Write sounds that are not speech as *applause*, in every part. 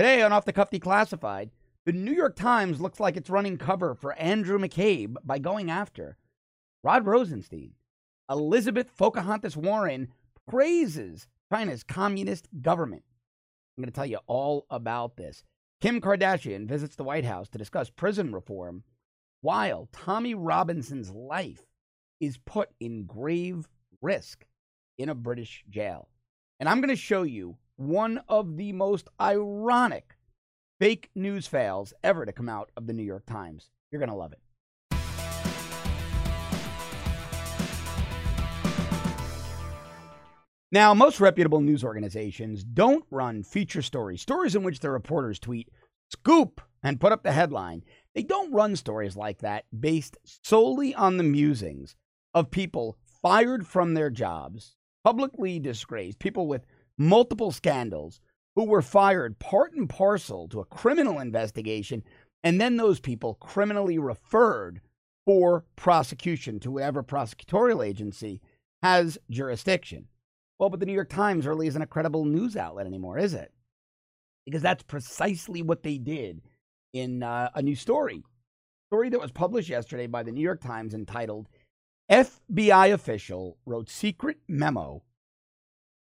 Today on Off the Cuff Declassified, the New York Times looks like it's running cover for Andrew McCabe by going after Rod Rosenstein. Elizabeth Pocahontas Warren praises China's communist government. I'm going to tell you all about this. Kim Kardashian visits the White House to discuss prison reform while Tommy Robinson's life is put in grave risk in a British jail. And I'm going to show you one of the most ironic fake news fails ever to come out of the New York Times. You're going to love it. Now, most reputable news organizations don't run feature stories, stories in which the reporters tweet, scoop, and put up the headline. They don't run stories like that based solely on the musings of people fired from their jobs, publicly disgraced, people with multiple scandals who were fired part and parcel to a criminal investigation, and then those people criminally referred for prosecution to whatever prosecutorial agency has jurisdiction. Well, but the New York Times really isn't a credible news outlet anymore, is it? Because that's precisely what they did in uh, a new story. Story that was published yesterday by the New York Times entitled FBI official wrote secret memo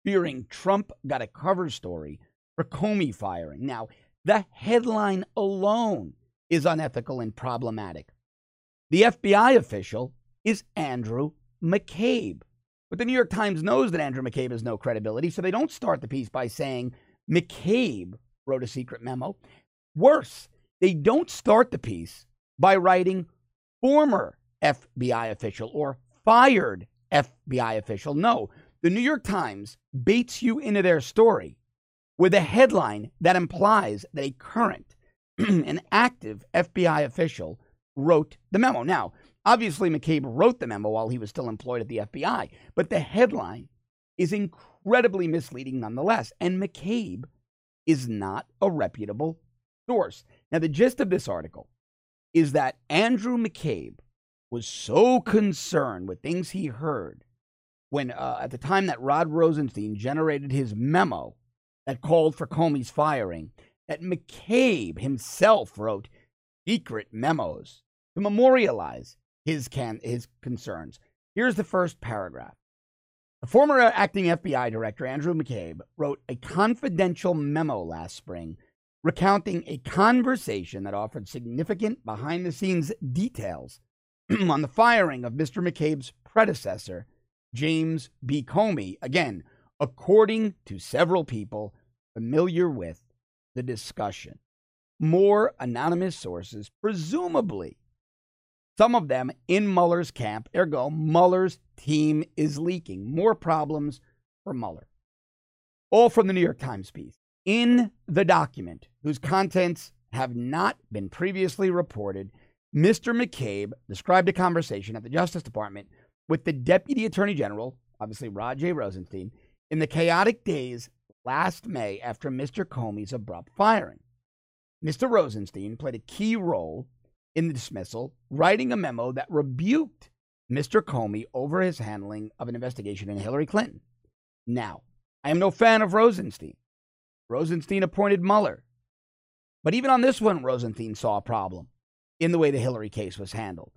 fearing Trump got a cover story for Comey firing. Now, the headline alone is unethical and problematic. The FBI official is Andrew McCabe. But the New York Times knows that Andrew McCabe has no credibility, so they don't start the piece by saying McCabe wrote a secret memo. Worse, they don't start the piece by writing former FBI official or fired FBI official. No, the New York Times baits you into their story with a headline that implies that a current *clears throat* an active FBI official wrote the memo. Now, Obviously, McCabe wrote the memo while he was still employed at the FBI, but the headline is incredibly misleading nonetheless. And McCabe is not a reputable source. Now, the gist of this article is that Andrew McCabe was so concerned with things he heard when, uh, at the time that Rod Rosenstein generated his memo that called for Comey's firing, that McCabe himself wrote secret memos to memorialize his can his concerns. Here's the first paragraph. The former acting FBI director Andrew McCabe wrote a confidential memo last spring recounting a conversation that offered significant behind the scenes details *clears throat* on the firing of Mr. McCabe's predecessor, James B. Comey, again, according to several people familiar with the discussion. More anonymous sources, presumably some of them in Mueller's camp. Ergo, Mueller's team is leaking. More problems for Mueller. All from the New York Times piece. In the document, whose contents have not been previously reported, Mr. McCabe described a conversation at the Justice Department with the Deputy Attorney General, obviously Rod J. Rosenstein, in the chaotic days last May after Mr. Comey's abrupt firing. Mr. Rosenstein played a key role in the dismissal, writing a memo that rebuked Mr. Comey over his handling of an investigation into Hillary Clinton. Now, I am no fan of Rosenstein. Rosenstein appointed Mueller. But even on this one, Rosenstein saw a problem in the way the Hillary case was handled.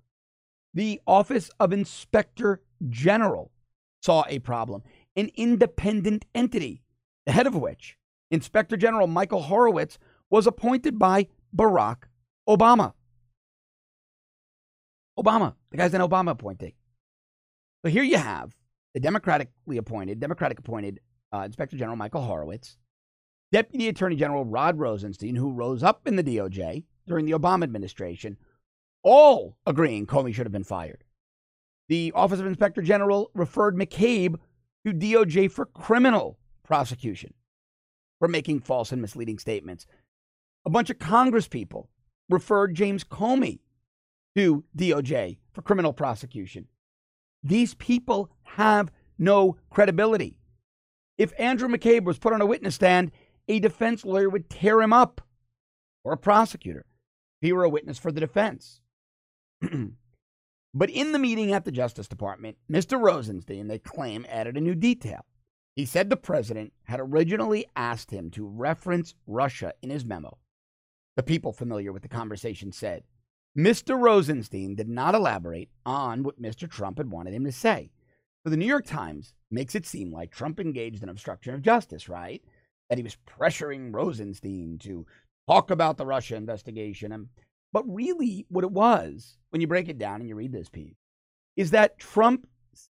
The Office of Inspector General saw a problem, an independent entity, the head of which, Inspector General Michael Horowitz, was appointed by Barack Obama. Obama. The guy's an Obama appointee. So here you have the democratically appointed, Democratic appointed uh, Inspector General Michael Horowitz, Deputy Attorney General Rod Rosenstein, who rose up in the DOJ during the Obama administration, all agreeing Comey should have been fired. The Office of Inspector General referred McCabe to DOJ for criminal prosecution for making false and misleading statements. A bunch of Congress people referred James Comey to DOJ for criminal prosecution. These people have no credibility. If Andrew McCabe was put on a witness stand, a defense lawyer would tear him up, or a prosecutor if he were a witness for the defense. *clears throat* but in the meeting at the Justice Department, Mr. Rosenstein, they claim, added a new detail. He said the president had originally asked him to reference Russia in his memo. The people familiar with the conversation said Mr. Rosenstein did not elaborate on what Mr. Trump had wanted him to say. So the New York Times makes it seem like Trump engaged in obstruction of justice, right? That he was pressuring Rosenstein to talk about the Russia investigation. And, but really, what it was, when you break it down and you read this piece, is that Trump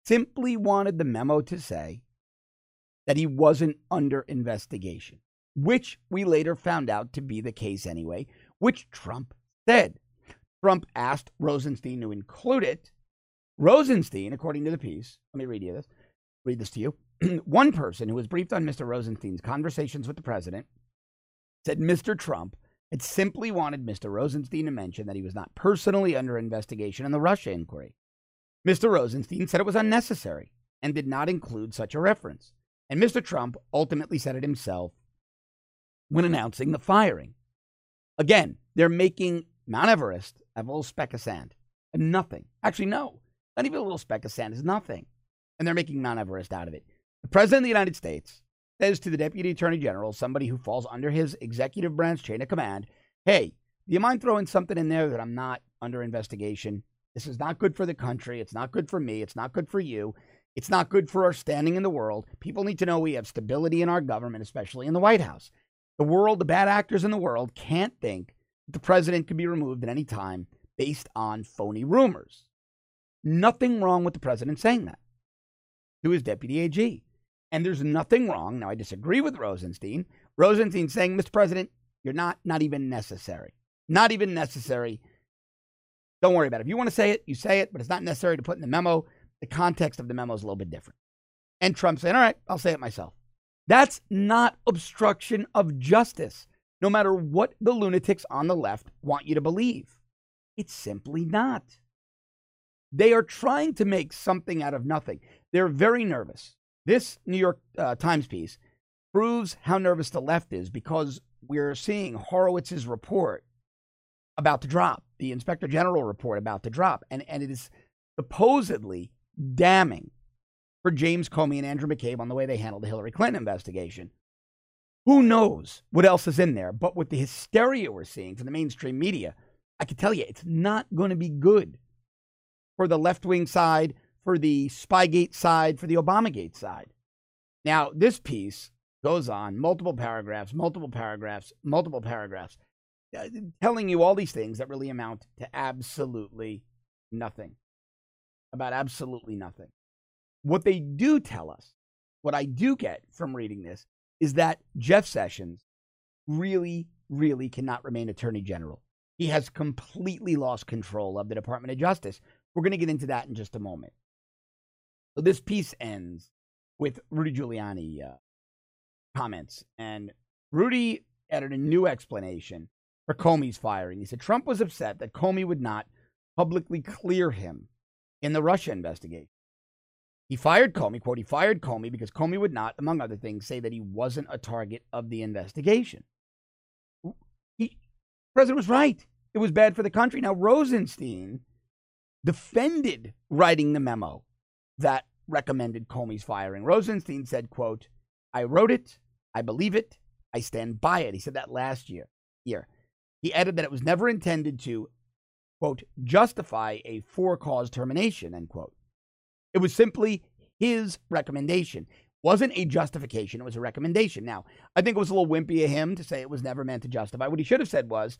simply wanted the memo to say that he wasn't under investigation, which we later found out to be the case anyway, which Trump said. Trump asked Rosenstein to include it. Rosenstein, according to the piece, let me read you this. Read this to you. *clears throat* One person who was briefed on Mr. Rosenstein's conversations with the president said Mr. Trump had simply wanted Mr. Rosenstein to mention that he was not personally under investigation in the Russia inquiry. Mr. Rosenstein said it was unnecessary and did not include such a reference. And Mr. Trump ultimately said it himself when announcing the firing. Again, they're making Mount Everest a little speck of sand and nothing. Actually, no, not even a little speck of sand is nothing. And they're making Mount Everest out of it. The President of the United States says to the Deputy Attorney General, somebody who falls under his executive branch chain of command, hey, do you mind throwing something in there that I'm not under investigation? This is not good for the country. It's not good for me. It's not good for you. It's not good for our standing in the world. People need to know we have stability in our government, especially in the White House. The world, the bad actors in the world can't think that the president could be removed at any time based on phony rumors. Nothing wrong with the president saying that to his deputy AG. And there's nothing wrong. Now, I disagree with Rosenstein. Rosenstein saying, Mr. President, you're not, not even necessary. Not even necessary. Don't worry about it. If you want to say it, you say it, but it's not necessary to put in the memo. The context of the memo is a little bit different. And Trump saying, all right, I'll say it myself. That's not obstruction of justice, no matter what the lunatics on the left want you to believe. It's simply not. They are trying to make something out of nothing. They're very nervous. This New York uh, Times piece proves how nervous the left is because we're seeing Horowitz's report about to drop, the Inspector General report about to drop, and, and it is supposedly damning for James Comey and Andrew McCabe on the way they handled the Hillary Clinton investigation. Who knows what else is in there? But with the hysteria we're seeing from the mainstream media, I can tell you it's not going to be good for the left wing side, for the Spygate side, for the Obamagate side. Now, this piece goes on multiple paragraphs, multiple paragraphs, multiple paragraphs, uh, telling you all these things that really amount to absolutely nothing. About absolutely nothing. What they do tell us, what I do get from reading this, is that Jeff Sessions really, really cannot remain Attorney General. He has completely lost control of the Department of Justice. We're going to get into that in just a moment. So this piece ends with Rudy Giuliani uh, comments, and Rudy added a new explanation for Comey's firing. He said Trump was upset that Comey would not publicly clear him in the Russia investigation. He fired Comey, quote, he fired Comey because Comey would not, among other things, say that he wasn't a target of the investigation. He, the president was right. It was bad for the country. Now, Rosenstein defended writing the memo that recommended Comey's firing. Rosenstein said, quote, I wrote it, I believe it, I stand by it. He said that last year. Year. He added that it was never intended to, quote, justify a for cause termination, end quote. It was simply his recommendation. Wasn't a justification, it was a recommendation. Now, I think it was a little wimpy of him to say it was never meant to justify. What he should have said was,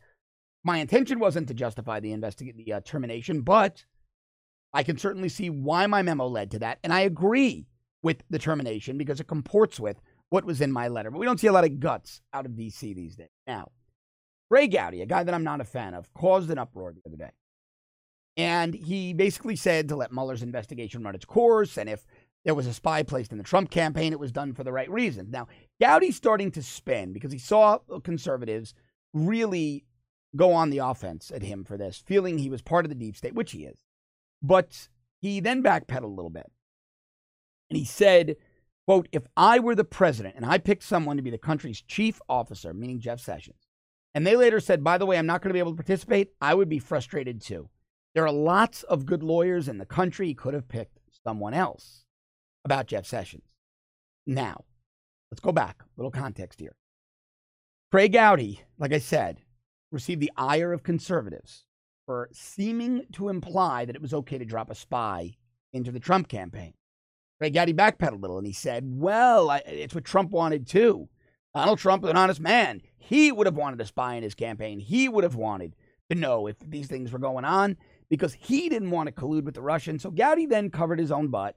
my intention wasn't to justify the investigate the uh, termination, but I can certainly see why my memo led to that. And I agree with the termination because it comports with what was in my letter. But we don't see a lot of guts out of DC these days. Now, Trey Gowdy, a guy that I'm not a fan of, caused an uproar the other day. And he basically said to let Mueller's investigation run its course. And if there was a spy placed in the Trump campaign, it was done for the right reasons. Now, Gowdy's starting to spin because he saw conservatives really go on the offense at him for this, feeling he was part of the deep state, which he is. But he then backpedaled a little bit. And he said, quote, if I were the president and I picked someone to be the country's chief officer, meaning Jeff Sessions, and they later said, by the way, I'm not going to be able to participate, I would be frustrated too. There are lots of good lawyers in the country. He could have picked someone else about Jeff Sessions. Now, let's go back. A little context here. Trey Gowdy, like I said, received the ire of conservatives for seeming to imply that it was okay to drop a spy into the Trump campaign. Trey Gowdy backpedaled a little and he said, Well, I, it's what Trump wanted too. Donald Trump was an honest man. He would have wanted a spy in his campaign. He would have wanted to know if these things were going on because he didn't want to collude with the Russians. So Gowdy then covered his own butt,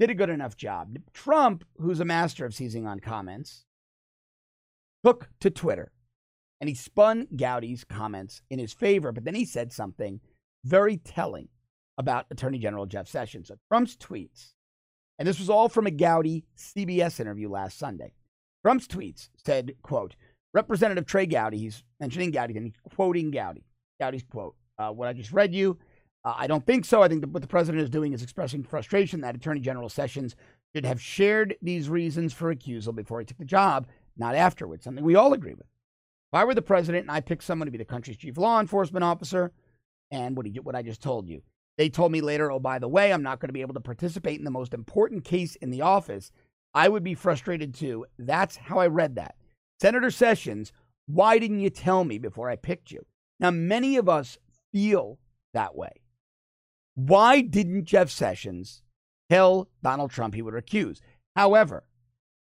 did a good enough job. Trump, who's a master of seizing on comments, took to Twitter and he spun Gowdy's comments in his favor, but then he said something very telling about Attorney General Jeff Sessions. So Trump's tweets, and this was all from a Gowdy CBS interview last Sunday. Trump's tweets said, quote, Representative Trey Gowdy, he's mentioning Gowdy, and he's quoting Gowdy. Gowdy's quote, uh, what I just read you, uh, I don't think so. I think what the president is doing is expressing frustration that Attorney General Sessions should have shared these reasons for recusal before he took the job, not afterwards, something we all agree with. If I were the president and I picked someone to be the country's chief law enforcement officer, and what, he, what I just told you, they told me later, oh, by the way, I'm not going to be able to participate in the most important case in the office, I would be frustrated too. That's how I read that. Senator Sessions, why didn't you tell me before I picked you? Now, many of us feel that way. Why didn't Jeff Sessions tell Donald Trump he would recuse? However,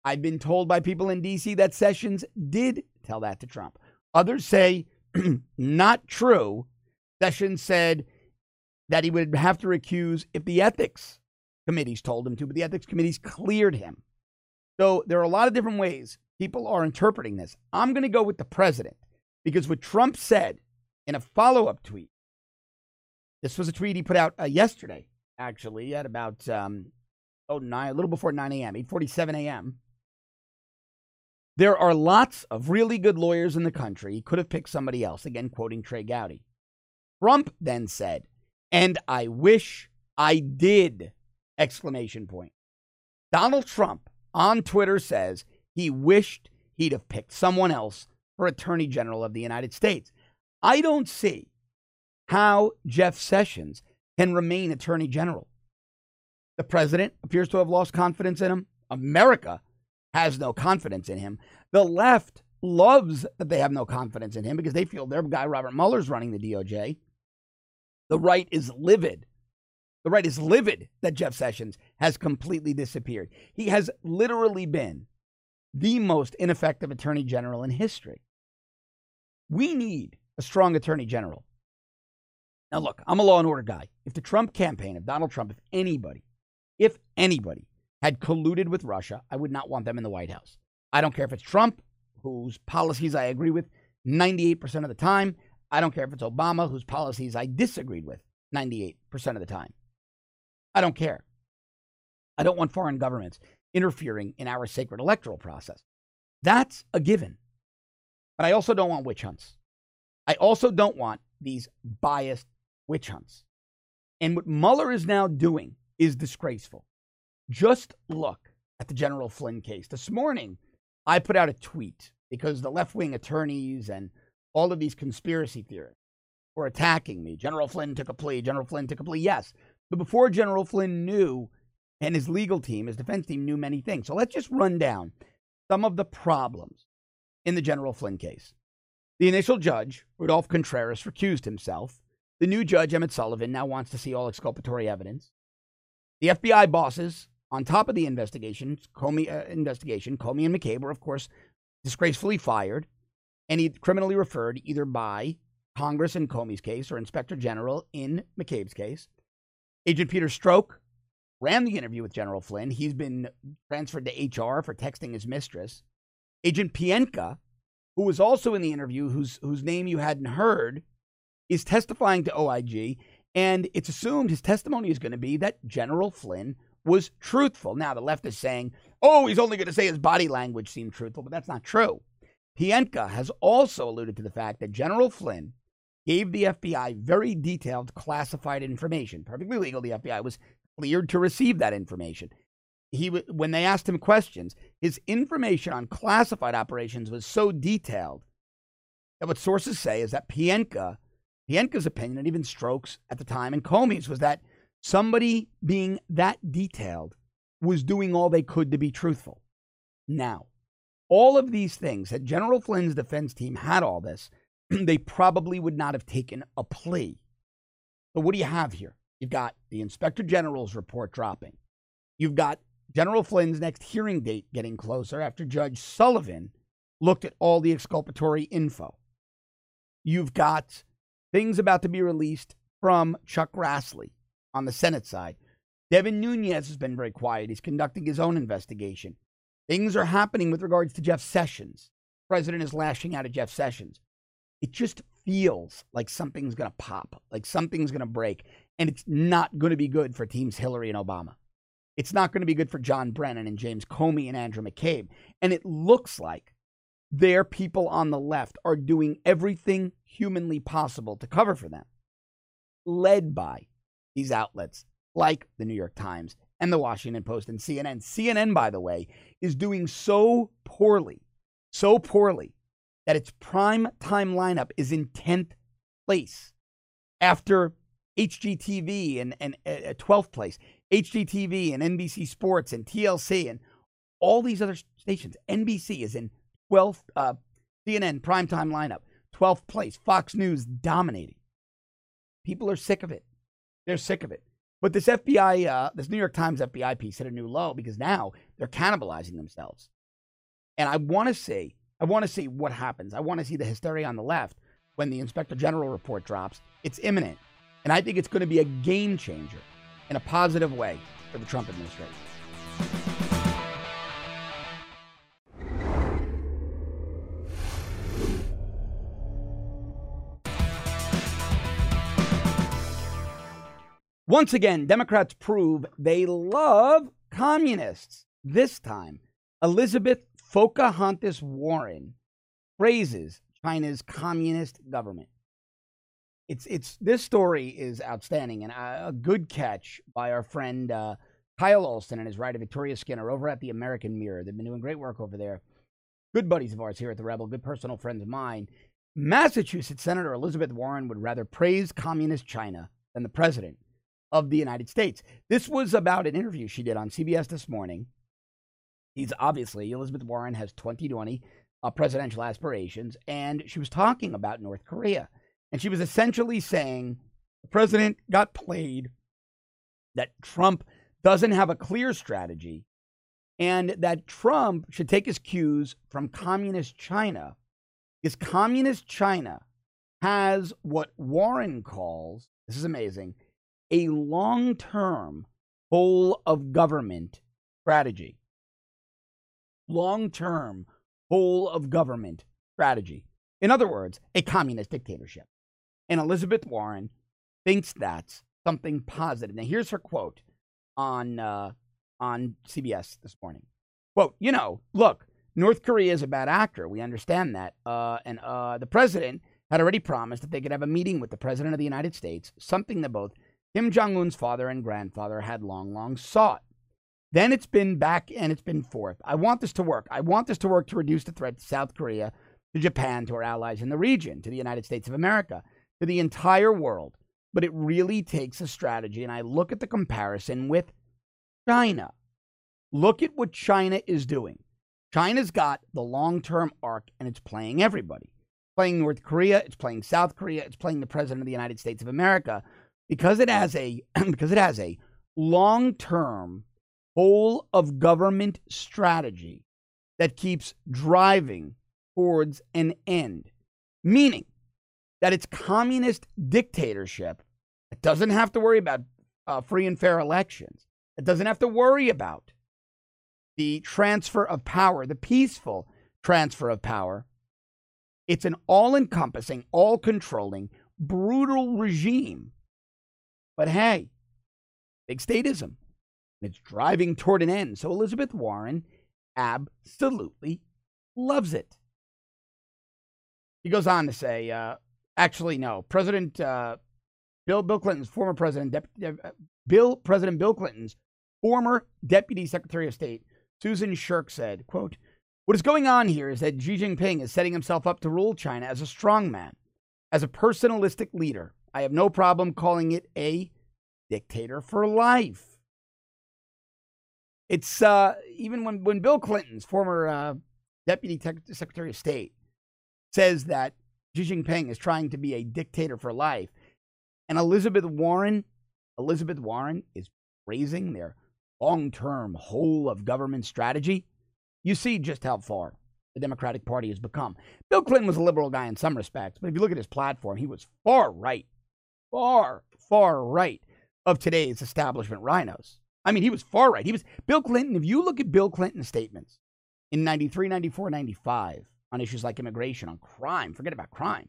I've been told by people in D.C. that Sessions did tell that to Trump. Others say, *clears throat* not true. Sessions said that he would have to recuse if the ethics committees told him to, but the ethics committees cleared him. So there are a lot of different ways people are interpreting this. I'm going to go with the president because what Trump said in a follow up tweet, this was a tweet he put out uh, yesterday, actually, at about um, oh, nine, a little before 9 a.m., 8.47 a.m. There are lots of really good lawyers in the country. He could have picked somebody else, again, quoting Trey Gowdy. Trump then said, and I wish I did, exclamation point. Donald Trump on Twitter says he wished he'd have picked someone else for Attorney General of the United States. I don't see how Jeff Sessions can remain Attorney General. The president appears to have lost confidence in him. America has no confidence in him. The left loves that they have no confidence in him because they feel their guy Robert Mueller's running the DOJ. The right is livid the right is livid that Jeff Sessions has completely disappeared. He has literally been the most ineffective attorney general in history. We need a strong attorney general. Now, look, I'm a law and order guy. If the Trump campaign, if Donald Trump, if anybody, if anybody had colluded with Russia, I would not want them in the White House. I don't care if it's Trump, whose policies I agree with 98% of the time. I don't care if it's Obama, whose policies I disagreed with 98% of the time. I don't care. I don't want foreign governments interfering in our sacred electoral process. That's a given. But I also don't want witch hunts. I also don't want these biased witch hunts. And what Mueller is now doing is disgraceful. Just look at the General Flynn case. This morning, I put out a tweet because the left wing attorneys and all of these conspiracy theorists were attacking me. General Flynn took a plea. General Flynn took a plea. Yes, but before General Flynn knew, and his legal team, his defense team knew many things. So let's just run down some of the problems in the General Flynn case. The initial judge, Rudolph Contreras, recused himself. The new judge, Emmett Sullivan, now wants to see all exculpatory evidence. The FBI bosses, on top of the investigation, Comey uh, investigation, Comey and McCabe were, of course, disgracefully fired and criminally referred either by Congress in Comey's case or Inspector General in McCabe's case. Agent Peter Strzok ran the interview with General Flynn. He's been transferred to HR for texting his mistress. Agent Pientka, who was also in the interview, whose, whose name you hadn't heard, is testifying to OIG. And it's assumed his testimony is going to be that General Flynn was truthful. Now, the left is saying, oh, he's only going to say his body language seemed truthful, but that's not true. Pientka has also alluded to the fact that General Flynn gave the FBI very detailed classified information. Perfectly legal. The FBI was cleared to receive that information. He, when they asked him questions, his information on classified operations was so detailed that what sources say is that Pientka, Pientka's opinion, and even Strzok's at the time, and Comey's was that somebody being that detailed was doing all they could to be truthful. Now, all of these things, that General Flynn's defense team had all this, *clears throat* they probably would not have taken a plea. But what do you have here? You've got the inspector general's report dropping. You've got General Flynn's next hearing date getting closer after Judge Sullivan looked at all the exculpatory info. You've got things about to be released from Chuck Grassley on the Senate side. Devin Nunes has been very quiet. He's conducting his own investigation. Things are happening with regards to Jeff Sessions. The president is lashing out at Jeff Sessions. It just feels like something's going to pop, like something's going to break, and it's not going to be good for teams Hillary and Obama. It's not going to be good for John Brennan and James Comey and Andrew McCabe. And it looks like their people on the left are doing everything humanly possible to cover for them, led by these outlets like the New York Times and the Washington Post and CNN. CNN, by the way, is doing so poorly, so poorly that its prime time lineup is in 10th place after HGTV and, and uh, 12th place, HGTV and NBC Sports and TLC and all these other stations. NBC is in 12th, uh, CNN primetime lineup, 12th place, Fox News dominating. People are sick of it. They're sick of it. But this FBI, uh, this New York Times FBI piece hit a new low because now they're cannibalizing themselves. And I want to see, I want to see what happens. I want to see the hysteria on the left when the Inspector General report drops. It's imminent. And I think it's going to be a game changer in a positive way for the Trump administration. Once again, Democrats prove they love communists. This time, Elizabeth Pocahontas Warren praises China's communist government. It's it's this story is outstanding and a, a good catch by our friend uh, Kyle Olson and his writer Victoria Skinner over at the American Mirror. They've been doing great work over there. Good buddies of ours here at the Rebel, good personal friends of mine. Massachusetts Senator Elizabeth Warren would rather praise communist China than the president of the United States. This was about an interview she did on CBS this morning. He's obviously, Elizabeth Warren has 2020 uh, presidential aspirations, and she was talking about North Korea. And she was essentially saying the president got played, that Trump doesn't have a clear strategy, and that Trump should take his cues from communist China, because communist China has what Warren calls this is amazing a long term whole of government strategy. Long term whole of government strategy. In other words, a communist dictatorship. And Elizabeth Warren thinks that's something positive. Now, here's her quote on, uh, on CBS this morning. Quote, you know, look, North Korea is a bad actor. We understand that. Uh, and uh, the president had already promised that they could have a meeting with the president of the United States, something that both Kim Jong un's father and grandfather had long, long sought. Then it's been back and it's been forth. I want this to work. I want this to work to reduce the threat to South Korea, to Japan, to our allies in the region, to the United States of America, to the entire world. But it really takes a strategy. And I look at the comparison with China. Look at what China is doing. China's got the long term arc and it's playing everybody. playing North Korea, it's playing South Korea, it's playing the President of the United States of America because it has a *clears throat* because it has a long-term whole of government strategy that keeps driving towards an end, meaning that it's communist dictatorship it doesn't have to worry about uh, free and fair elections. It doesn't have to worry about the transfer of power, the peaceful transfer of power. It's an all encompassing, all controlling, brutal regime but hey, big statism. It's driving toward an end. So Elizabeth Warren absolutely loves it. He goes on to say, uh, actually, no, President uh, Bill Bill Clinton's former president, uh, Bill President Bill Clinton's former Deputy Secretary of State Susan Shirk said, "quote What is going on here is that Xi Jinping is setting himself up to rule China as a strongman, as a personalistic leader, I have no problem calling it a dictator for life. It's uh, even when, when Bill Clinton's former uh, deputy Tech- secretary of state says that Xi Jinping is trying to be a dictator for life, and Elizabeth Warren, Elizabeth Warren is raising their long-term whole of government strategy. You see just how far the Democratic Party has become. Bill Clinton was a liberal guy in some respects, but if you look at his platform, he was far right, far, far right of today's establishment RINOs. I mean, he was far right. He was Bill Clinton. If you look at Bill Clinton's statements in 93, 94, 95 on issues like immigration, on crime, forget about crime.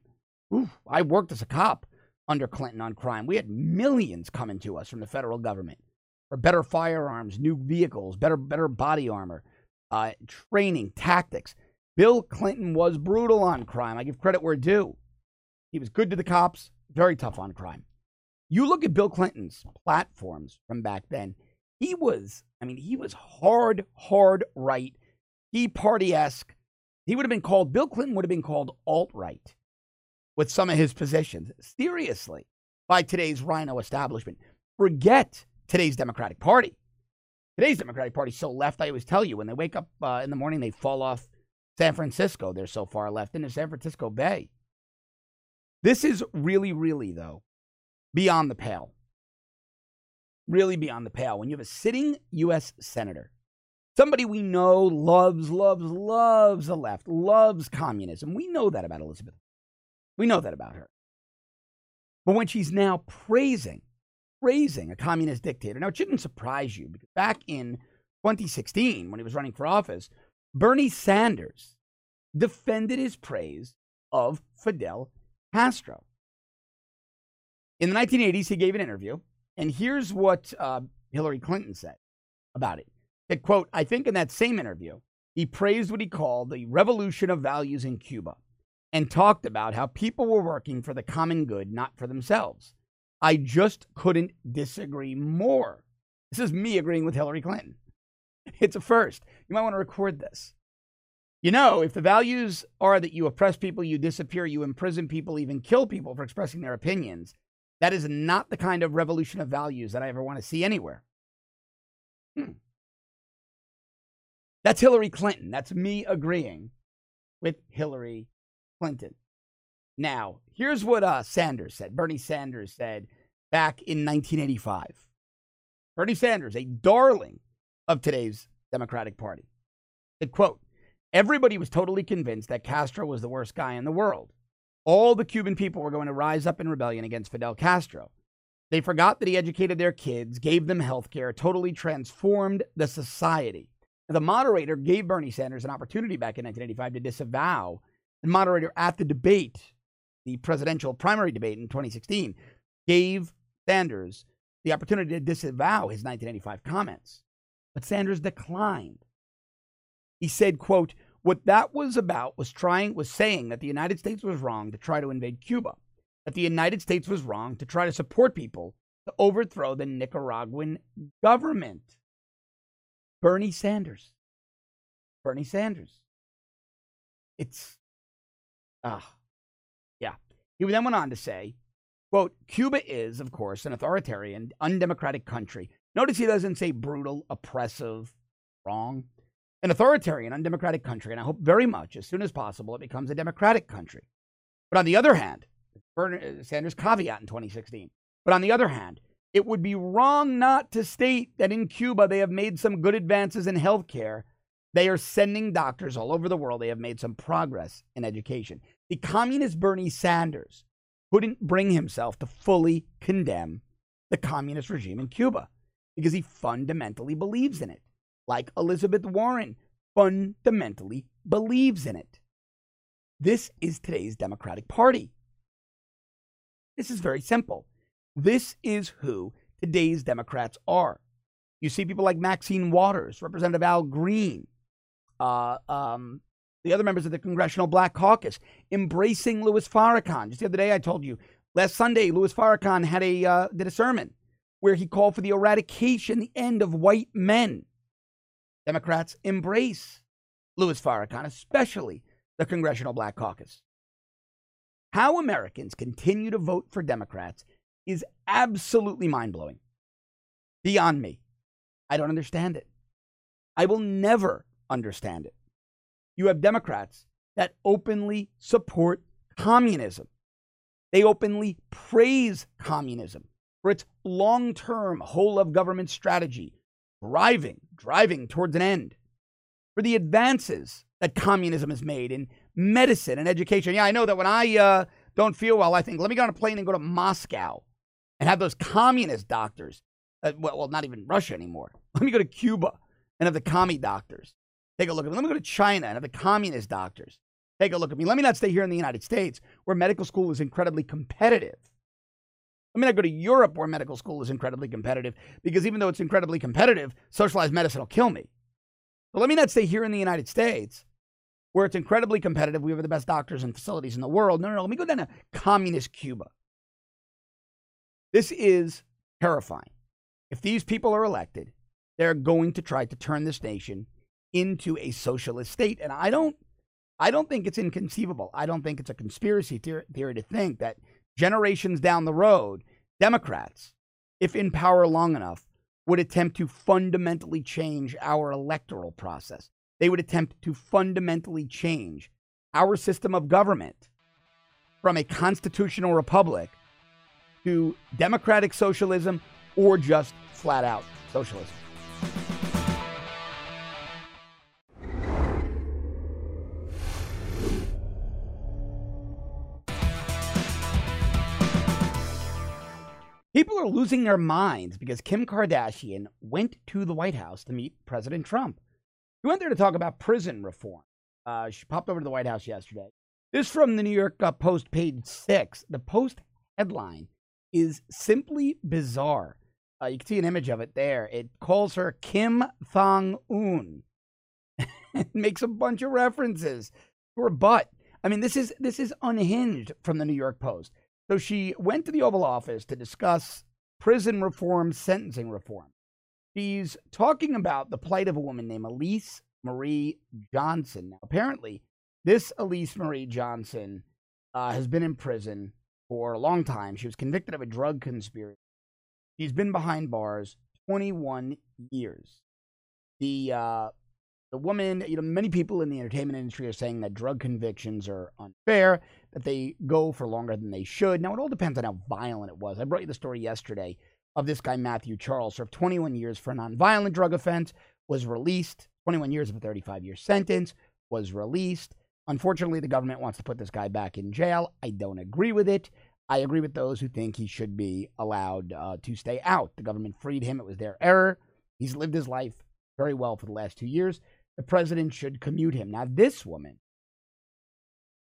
Oof, I worked as a cop under Clinton on crime. We had millions coming to us from the federal government for better firearms, new vehicles, better, better body armor, uh, training, tactics. Bill Clinton was brutal on crime. I give credit where due. He was good to the cops, very tough on crime. You look at Bill Clinton's platforms from back then, he was, I mean, he was hard, hard right, Tea Party esque. He would have been called, Bill Clinton would have been called alt right with some of his positions, seriously, by today's RINO establishment. Forget today's Democratic Party. Today's Democratic Party so left, I always tell you, when they wake up uh, in the morning, they fall off San Francisco. They're so far left into San Francisco Bay. This is really, really, though, beyond the pale really beyond the pale when you have a sitting U.S. senator, somebody we know loves, loves, loves the left, loves communism. We know that about Elizabeth. We know that about her. But when she's now praising, praising a communist dictator, now it shouldn't surprise you because back in 2016, when he was running for office, Bernie Sanders defended his praise of Fidel Castro. In the 1980s, he gave an interview and here's what uh, Hillary Clinton said about it. That quote, I think in that same interview, he praised what he called the revolution of values in Cuba and talked about how people were working for the common good, not for themselves. I just couldn't disagree more. This is me agreeing with Hillary Clinton. It's a first. You might want to record this. You know, if the values are that you oppress people, you disappear, you imprison people, even kill people for expressing their opinions, that is not the kind of revolution of values that I ever want to see anywhere. Hmm. That's Hillary Clinton. That's me agreeing with Hillary Clinton. Now, here's what uh, Sanders said. Bernie Sanders said back in 1985. Bernie Sanders, a darling of today's Democratic Party, said, quote, Everybody was totally convinced that Castro was the worst guy in the world. All the Cuban people were going to rise up in rebellion against Fidel Castro. They forgot that he educated their kids, gave them health care, totally transformed the society. The moderator gave Bernie Sanders an opportunity back in 1985 to disavow. The moderator at the debate, the presidential primary debate in 2016, gave Sanders the opportunity to disavow his 1985 comments. But Sanders declined. He said, quote, what that was about was trying was saying that the United States was wrong to try to invade Cuba, that the United States was wrong to try to support people to overthrow the Nicaraguan government. Bernie Sanders. Bernie Sanders. It's ah yeah. He then went on to say, quote, Cuba is, of course, an authoritarian, undemocratic country. Notice he doesn't say brutal, oppressive, wrong an authoritarian, undemocratic country, and I hope very much as soon as possible it becomes a democratic country. But on the other hand, Bernie uh, Sanders' caveat in 2016, but on the other hand, it would be wrong not to state that in Cuba they have made some good advances in healthcare. They are sending doctors all over the world. They have made some progress in education. The communist Bernie Sanders couldn't bring himself to fully condemn the communist regime in Cuba because he fundamentally believes in it like Elizabeth Warren, fundamentally believes in it. This is today's Democratic Party. This is very simple. This is who today's Democrats are. You see people like Maxine Waters, Representative Al Green, uh, um, the other members of the Congressional Black Caucus embracing Louis Farrakhan. Just the other day, I told you last Sunday, Louis Farrakhan had a uh, did a sermon where he called for the eradication, the end of white men. Democrats embrace Louis Farrakhan, especially the Congressional Black Caucus. How Americans continue to vote for Democrats is absolutely mind blowing. Beyond me. I don't understand it. I will never understand it. You have Democrats that openly support communism. They openly praise communism for its long term whole of government strategy, driving, driving towards an end, for the advances that communism has made in medicine and education. Yeah, I know that when I uh, don't feel well, I think, let me get on a plane and go to Moscow and have those communist doctors. Uh, well, well, not even Russia anymore. *laughs* Let me go to Cuba and have the commie doctors. Take a look at me. Let me go to China and have the communist doctors. Take a look at me. Let me not stay here in the United States where medical school is incredibly competitive. Let me not go to Europe where medical school is incredibly competitive because even though it's incredibly competitive, socialized medicine will kill me. But let me not stay here in the United States where it's incredibly competitive. We have the best doctors and facilities in the world. No, no, no. Let me go down to communist Cuba. This is terrifying. If these people are elected, they're going to try to turn this nation into a socialist state. And I don't I don't think it's inconceivable. I don't think it's a conspiracy theory to think that generations down the road, Democrats, if in power long enough, would attempt to fundamentally change our electoral process. They would attempt to fundamentally change our system of government from a constitutional republic to democratic socialism or just flat out socialism. Are losing their minds because Kim Kardashian went to the White House to meet President Trump. She went there to talk about prison reform. Uh, she popped over to the White House yesterday. This from the New York uh, Post, page six. The Post headline is simply bizarre. Uh, you can see an image of it there. It calls her Kim Thong Un. *laughs* it makes a bunch of references to her butt. I mean, this is this is unhinged from the New York Post. So she went to the Oval Office to discuss prison reform, sentencing reform. She's talking about the plight of a woman named Alice Marie Johnson. Now, apparently, this Alice Marie Johnson uh, has been in prison for a long time. She was convicted of a drug conspiracy. She's been behind bars 21 years. The uh, the woman, you know, many people in the entertainment industry are saying that drug convictions are unfair, that they go for longer than they should. Now, it all depends on how violent it was. I brought you the story yesterday of this guy, Matthew Charles, served 21 years for a nonviolent drug offense, was released, 21 years of a 35 year sentence, was released. Unfortunately, the government wants to put this guy back in jail. I don't agree with it. I agree with those who think he should be allowed uh, to stay out. The government freed him, it was their error. He's lived his life very well for the last two years. The president should commute him. Now, this woman,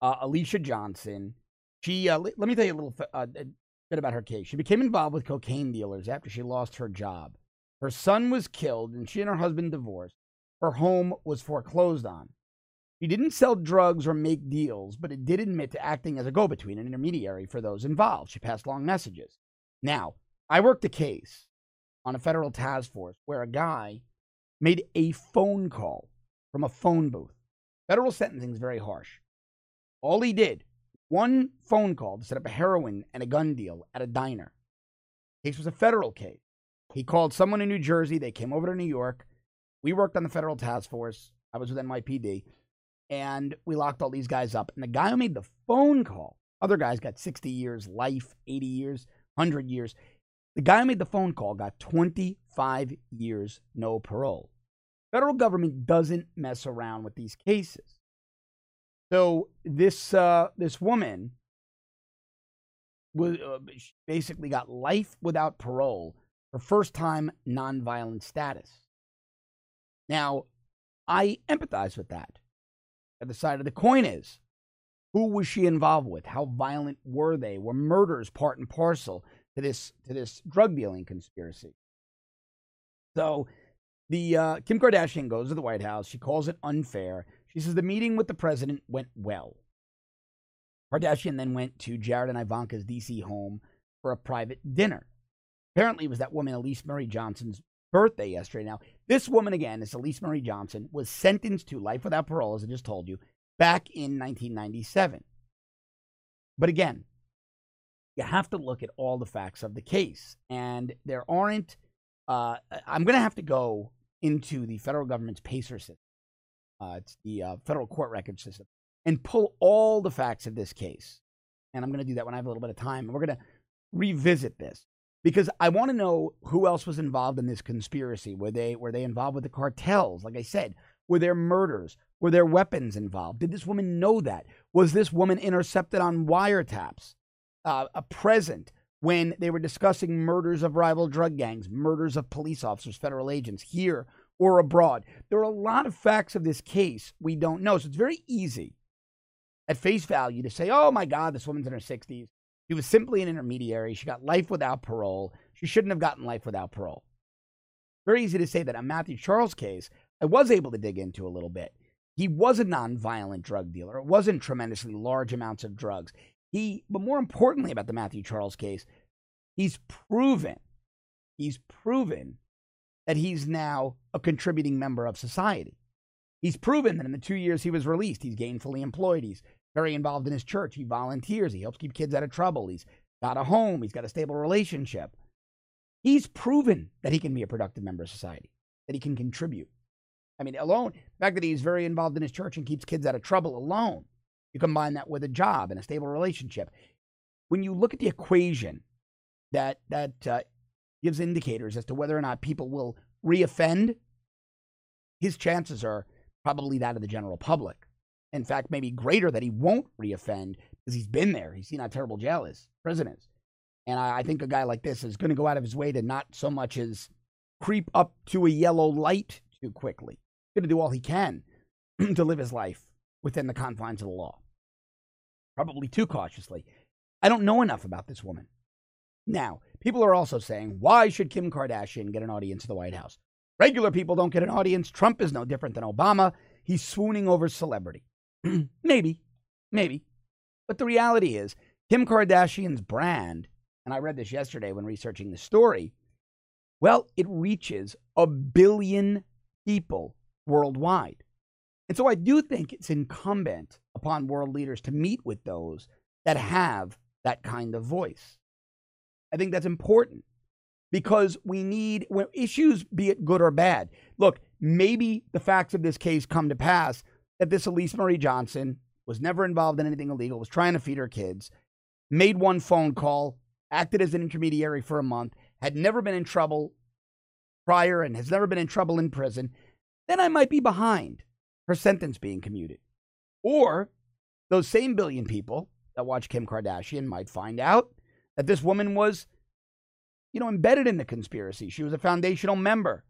uh, Alicia Johnson, she, uh, let me tell you a little uh, bit about her case. She became involved with cocaine dealers after she lost her job. Her son was killed, and she and her husband divorced. Her home was foreclosed on. She didn't sell drugs or make deals, but it did admit to acting as a go between, an intermediary for those involved. She passed along messages. Now, I worked a case on a federal task force where a guy made a phone call from a phone booth. Federal sentencing is very harsh. All he did one phone call to set up a heroin and a gun deal at a diner. Case was a federal case. He called someone in New Jersey. They came over to New York. We worked on the federal task force. I was with NYPD. And we locked all these guys up. And the guy who made the phone call, other guys got 60 years, life, 80 years, 100 years. The guy who made the phone call got 25 years, no parole. Federal government doesn't mess around with these cases. So this uh, this woman was uh, basically got life without parole for first time nonviolent status. Now, I empathize with that. The other side of the coin is who was she involved with? How violent were they? Were murders part and parcel to this to this drug dealing conspiracy? So the uh, Kim Kardashian goes to the White House. She calls it unfair. She says the meeting with the president went well. Kardashian then went to Jared and Ivanka's DC home for a private dinner. Apparently, it was that woman, Alice Marie Johnson's birthday yesterday. Now, this woman, again, this Alice Marie Johnson, was sentenced to life without parole, as I just told you, back in 1997. But again, you have to look at all the facts of the case. And there aren't, uh, I'm going to have to go into the federal government's PACER system. Uh, it's the uh, federal court record system, and pull all the facts of this case. And I'm going to do that when I have a little bit of time. And we're going to revisit this because I want to know who else was involved in this conspiracy. Were they were they involved with the cartels? Like I said, were there murders? Were there weapons involved? Did this woman know that? Was this woman intercepted on wiretaps? Uh, a present when they were discussing murders of rival drug gangs, murders of police officers, federal agents here or abroad. There are a lot of facts of this case we don't know. So it's very easy at face value to say, oh my God, this woman's in her 60s. She was simply an intermediary. She got life without parole. She shouldn't have gotten life without parole. Very easy to say that on Matthew Charles' case, I was able to dig into a little bit. He was a nonviolent drug dealer. It wasn't tremendously large amounts of drugs. He, but more importantly about the Matthew Charles case, he's proven, he's proven that he's now a contributing member of society. He's proven that in the two years he was released, he's gainfully employed. He's very involved in his church. He volunteers. He helps keep kids out of trouble. He's got a home. He's got a stable relationship. He's proven that he can be a productive member of society, that he can contribute. I mean, alone, the fact that he's very involved in his church and keeps kids out of trouble alone, you combine that with a job and a stable relationship. When you look at the equation that, that uh, gives indicators as to whether or not people will reoffend, his chances are probably that of the general public. In fact, maybe greater that he won't reoffend because he's been there. He's seen how terrible jail is, prison is. And I, I think a guy like this is going to go out of his way to not so much as creep up to a yellow light too quickly. He's going to do all he can *clears throat* to live his life within the confines of the law. Probably too cautiously. I don't know enough about this woman. Now, people are also saying, why should Kim Kardashian get an audience at the White House? Regular people don't get an audience. Trump is no different than Obama. He's swooning over celebrity. *clears throat* maybe, maybe. But the reality is, Kim Kardashian's brand, and I read this yesterday when researching the story, well, it reaches a billion people worldwide. And so I do think it's incumbent upon world leaders to meet with those that have that kind of voice. I think that's important because we need when issues, be it good or bad. Look, maybe the facts of this case come to pass that this Alice Marie Johnson was never involved in anything illegal, was trying to feed her kids, made one phone call, acted as an intermediary for a month, had never been in trouble prior and has never been in trouble in prison, then I might be behind her sentence being commuted. Or those same billion people that watch Kim Kardashian might find out that this woman was you know, embedded in the conspiracy. She was a foundational member.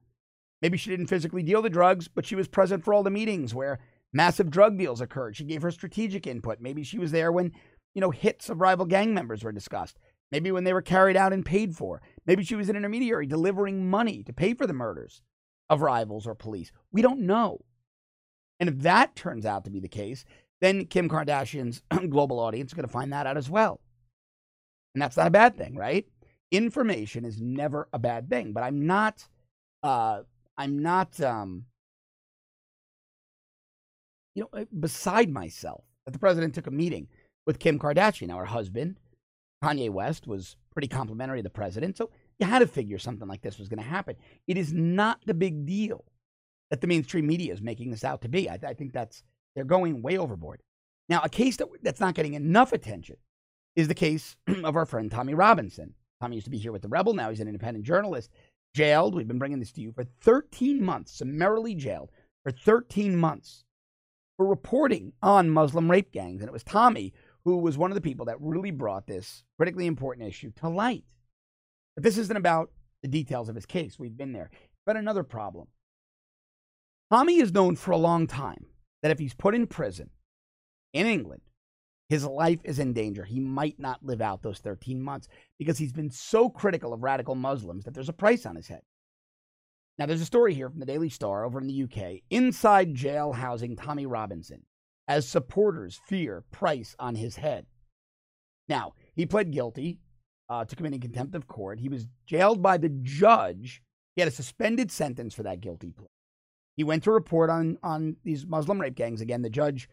Maybe she didn't physically deal the drugs, but she was present for all the meetings where massive drug deals occurred. She gave her strategic input. Maybe she was there when, you know, hits of rival gang members were discussed. Maybe when they were carried out and paid for. Maybe she was an intermediary delivering money to pay for the murders of rivals or police. We don't know. And if that turns out to be the case, then Kim Kardashian's *clears throat* global audience is going to find that out as well. And that's not a bad thing, right? information is never a bad thing, but I'm not, uh, I'm not, um, you know, beside myself that the president took a meeting with Kim Kardashian. Now, her husband, Kanye West, was pretty complimentary of the president. So you had to figure something like this was going to happen. It is not the big deal that the mainstream media is making this out to be. I, I think that's, they're going way overboard. Now, a case that, that's not getting enough attention is the case *clears throat* of our friend Tommy Robinson. Tommy used to be here with the Rebel. Now he's an independent journalist. Jailed. We've been bringing this to you for 13 months, summarily jailed for 13 months for reporting on Muslim rape gangs. And it was Tommy who was one of the people that really brought this critically important issue to light. But this isn't about the details of his case. We've been there. But another problem. Tommy is known for a long time that if he's put in prison in England his life is in danger. He might not live out those 13 months because he's been so critical of radical Muslims that there's a price on his head. Now, there's a story here from the Daily Star over in the UK inside jail housing Tommy Robinson as supporters fear price on his head. Now, he pled guilty uh, to committing contempt of court. He was jailed by the judge. He had a suspended sentence for that guilty plea. He went to report on, on these Muslim rape gangs again. The judge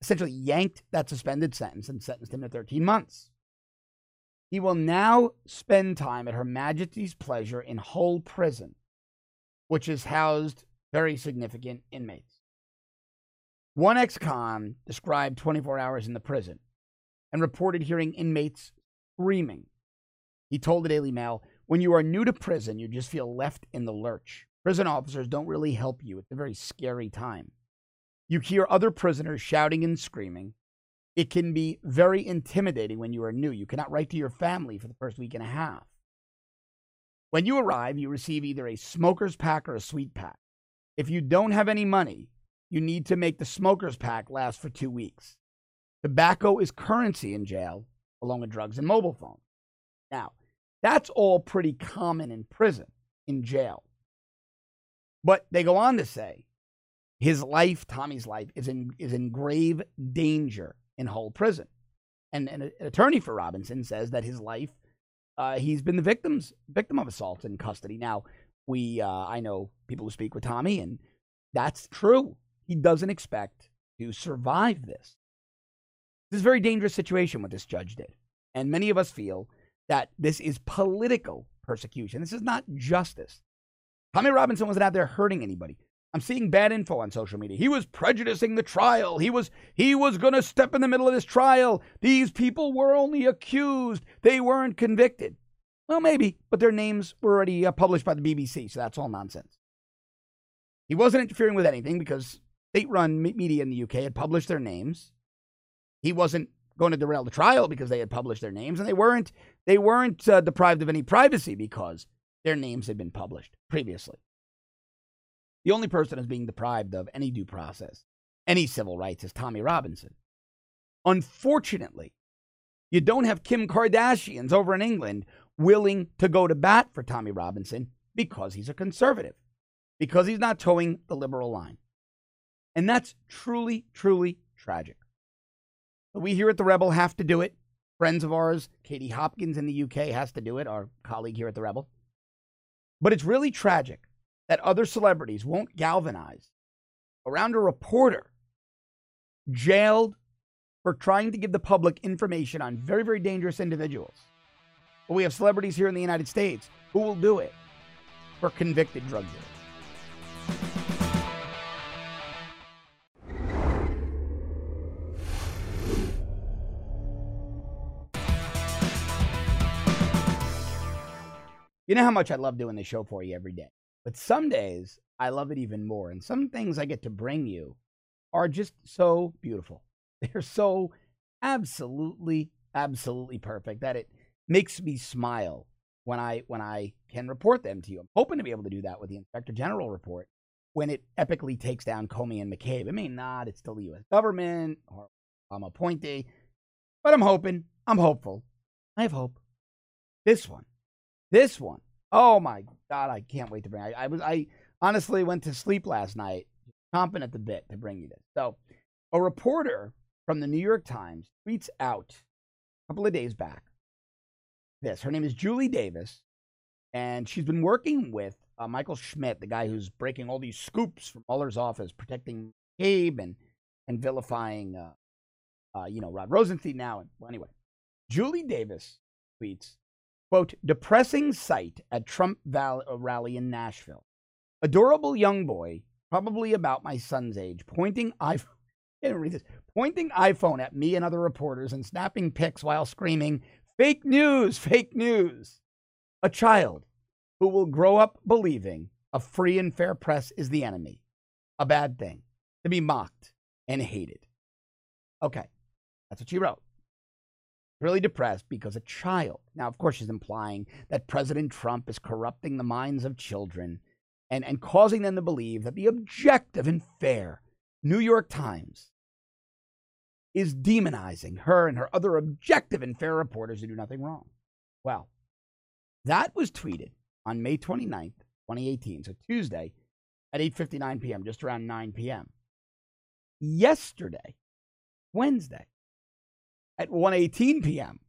essentially yanked that suspended sentence and sentenced him to 13 months. He will now spend time at Her Majesty's pleasure in Hull Prison. which has housed very significant inmates. One ex con described 24 hours in the prison and reported hearing inmates screaming. He told the Daily Mail, When you are new to prison, you just feel left in the lurch. Prison officers don't really help you. It's a very scary time. You hear other prisoners shouting and screaming. It can be very intimidating when you are new. You cannot write to your family for the first week and a half. When you arrive, you receive either a smoker's pack or a sweet pack. If you don't have any money, you need to make the smoker's pack last for two weeks. Tobacco is currency in jail, along with drugs and mobile phones. Now, that's all pretty common in prison, in jail. But they go on to say his life, Tommy's life, is in, is in grave danger in Hull prison. And, an attorney for Robinson says that his life, uh, he's been the victims, victim of assault in custody. Now, we, uh, I know people who speak with Tommy, and that's true. He doesn't expect to survive this. This is a very dangerous situation what this judge did. And many of us feel that this is political persecution. This is not justice. Tommy Robinson wasn't out there hurting anybody. I'm seeing bad info on social media. He was prejudicing the trial. He was he was going to step in the middle of this trial. These people were only accused. They weren't convicted. Well, maybe, but their names were already uh, published by the BBC, so that's all nonsense. He wasn't interfering with anything because state-run media in the UK had published their names. He wasn't going to derail the trial because they had published their names, and they weren't they weren't uh, deprived of any privacy because their names had been published previously. The only person who's being deprived of any due process, any civil rights, is Tommy Robinson. Unfortunately, you don't have Kim Kardashians over in England willing to go to bat for Tommy Robinson because he's a conservative, because he's not toeing the liberal line. And that's truly, truly tragic. But we here at The Rebel have to do it. Friends of ours, Katie Hopkins in the UK, has to do it, our colleague here at The Rebel. But it's really tragic that other celebrities won't galvanize around a reporter jailed for trying to give the public information on very, very dangerous individuals. But we have celebrities here in the United States who will do it for convicted drug dealers. You know how much I love doing the show for you every day. But some days I love it even more. And some things I get to bring you are just so beautiful. *laughs* They're so absolutely, absolutely perfect that it makes me smile when I when I can report them to you. I'm hoping to be able to do that with the Inspector General report when it epically takes down Comey and McCabe. It may not, it's still the US government or I'm appointee, but I'm hoping, I'm hopeful. I have hope. This one, this one Oh my god, I can't wait to bring. I, I was I honestly went to sleep last night, chomping at the bit to bring you this. So, a reporter from the New York Times tweets out a couple of days back. This her name is Julie Davis, and she's been working with uh, Michael Schmidt, the guy who's breaking all these scoops from Mueller's office, protecting Gabe and and vilifying, uh, uh, you know, Rod Rosenstein now. And well, anyway, Julie Davis tweets Quote, depressing sight at Trump val- uh, rally in Nashville. Adorable young boy, probably about my son's age, pointing iPhone, *laughs* read this, pointing iPhone at me and other reporters and snapping pics while screaming, fake news, fake news. A child who will grow up believing a free and fair press is the enemy, a bad thing, to be mocked and hated. Okay, that's what she wrote really depressed because a child. Now, of course, she's implying that President Trump is corrupting the minds of children and, and causing them to believe that the objective and fair New York Times is demonizing her and her other objective and fair reporters who do nothing wrong. Well, that was tweeted on May 29th, 2018, so Tuesday at 8:59 p.m., just around 9 p.m. Yesterday, Wednesday, at 1:18 p.m.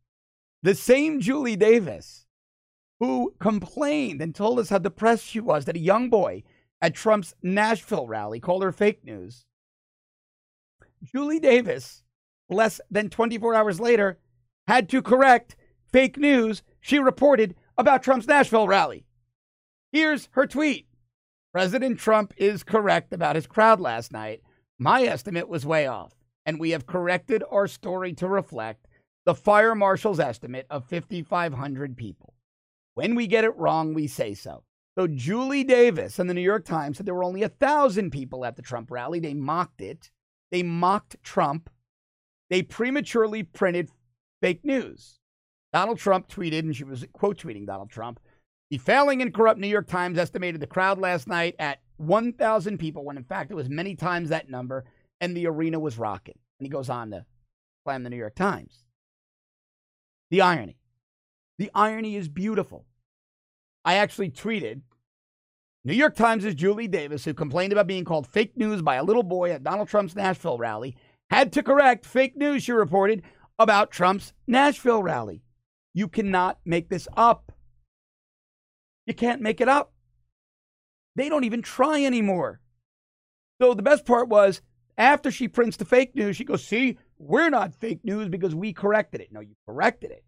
The same Julie Davis who complained and told us how depressed she was that a young boy at Trump's Nashville rally called her fake news. Julie Davis, less than 24 hours later, had to correct fake news she reported about Trump's Nashville rally. Here's her tweet President Trump is correct about his crowd last night. My estimate was way off, and we have corrected our story to reflect the fire marshal's estimate of 5,500 people. When we get it wrong, we say so. So Julie Davis and the New York Times said there were only a thousand people at the Trump rally. They mocked it. They mocked Trump. They prematurely printed fake news. Donald Trump tweeted, and she was quote tweeting Donald Trump. The failing and corrupt New York Times estimated the crowd last night at 1,000 people, when in fact it was many times that number, and the arena was rocking. And he goes on to slam the New York Times. The irony. The irony is beautiful. I actually tweeted New York Times' Julie Davis, who complained about being called fake news by a little boy at Donald Trump's Nashville rally, had to correct fake news she reported about Trump's Nashville rally. You cannot make this up. You can't make it up. They don't even try anymore. So the best part was after she prints the fake news, she goes, See, we're not fake news because we corrected it. No, you corrected it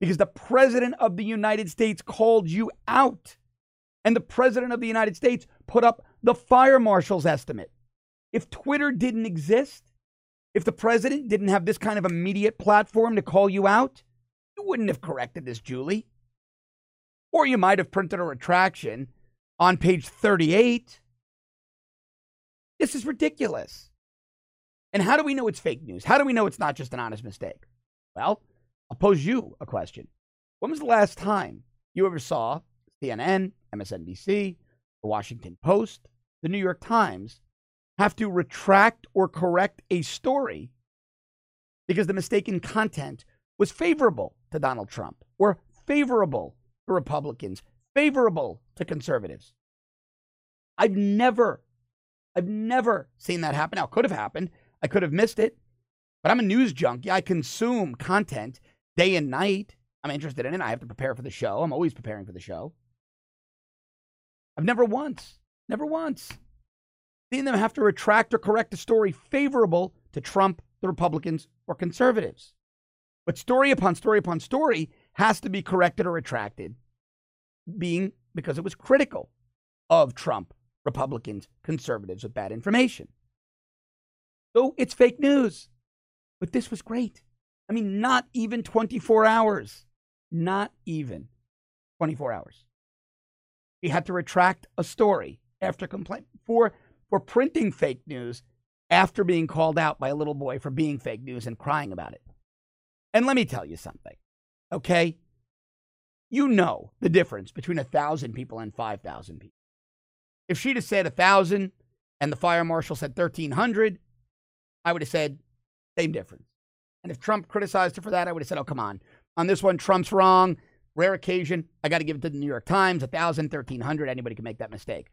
because the president of the United States called you out. And the president of the United States put up the fire marshal's estimate. If Twitter didn't exist, if the president didn't have this kind of immediate platform to call you out, you wouldn't have corrected this, Julie. Or you might have printed a retraction on page 38. This is ridiculous. And how do we know it's fake news? How do we know it's not just an honest mistake? Well, I'll pose you a question. When was the last time you ever saw CNN, MSNBC, the Washington Post, the New York Times have to retract or correct a story because the mistaken content was favorable to Donald Trump or favorable to Republicans, favorable to conservatives. I've never, I've never seen that happen. Now, it could have happened. I could have missed it, but I'm a news junkie. I consume content day and night. I'm interested in it. I have to prepare for the show. I'm always preparing for the show. I've never once, never once seen them have to retract or correct a story favorable to Trump, the Republicans, or conservatives. But story upon story upon story has to be corrected or retracted, being because it was critical of Trump, Republicans, conservatives with bad information. So it's fake news. But this was great. I mean, not even 24 hours. Not even 24 hours. He had to retract a story after complaint for for printing fake news after being called out by a little boy for being fake news and crying about it. And let me tell you something, okay? You know the difference between a thousand people and five thousand people. If she'd have said a thousand and the fire marshal said thirteen hundred, I would have said same difference. And if Trump criticized her for that, I would have said, oh, come on. On this one, Trump's wrong. Rare occasion. I got to give it to the New York Times. 1,000, 1,300. Anybody can make that mistake.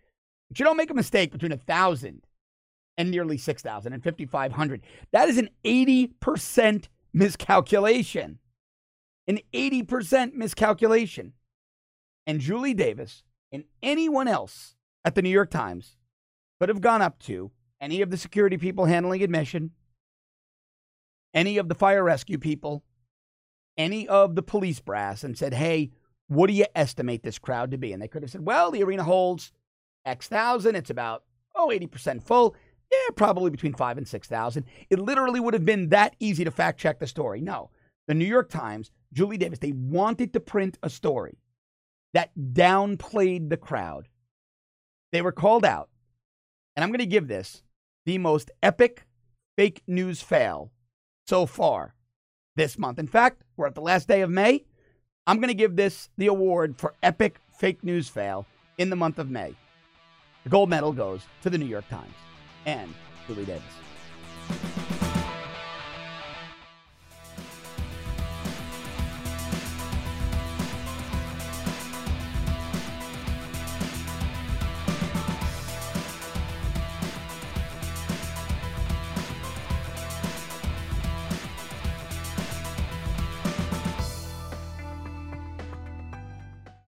But you don't make a mistake between 1,000 and nearly 6,000 and 5,500. That is an 80% miscalculation. An 80% miscalculation. And Julie Davis and anyone else at the New York Times could have gone up to any of the security people handling admission, any of the fire rescue people, any of the police brass, and said, hey, what do you estimate this crowd to be? And they could have said, well, the arena holds X thousand. It's about, oh, 80% full. Yeah, probably between five and 6,000. It literally would have been that easy to fact check the story. No, the New York Times, Julie Davis, they wanted to print a story that downplayed the crowd. They were called out. And I'm going to give this the most epic fake news fail so far this month. In fact, we're at the last day of May. I'm going to give this the award for epic fake news fail in the month of May. The gold medal goes to the New York Times and Julie Davis.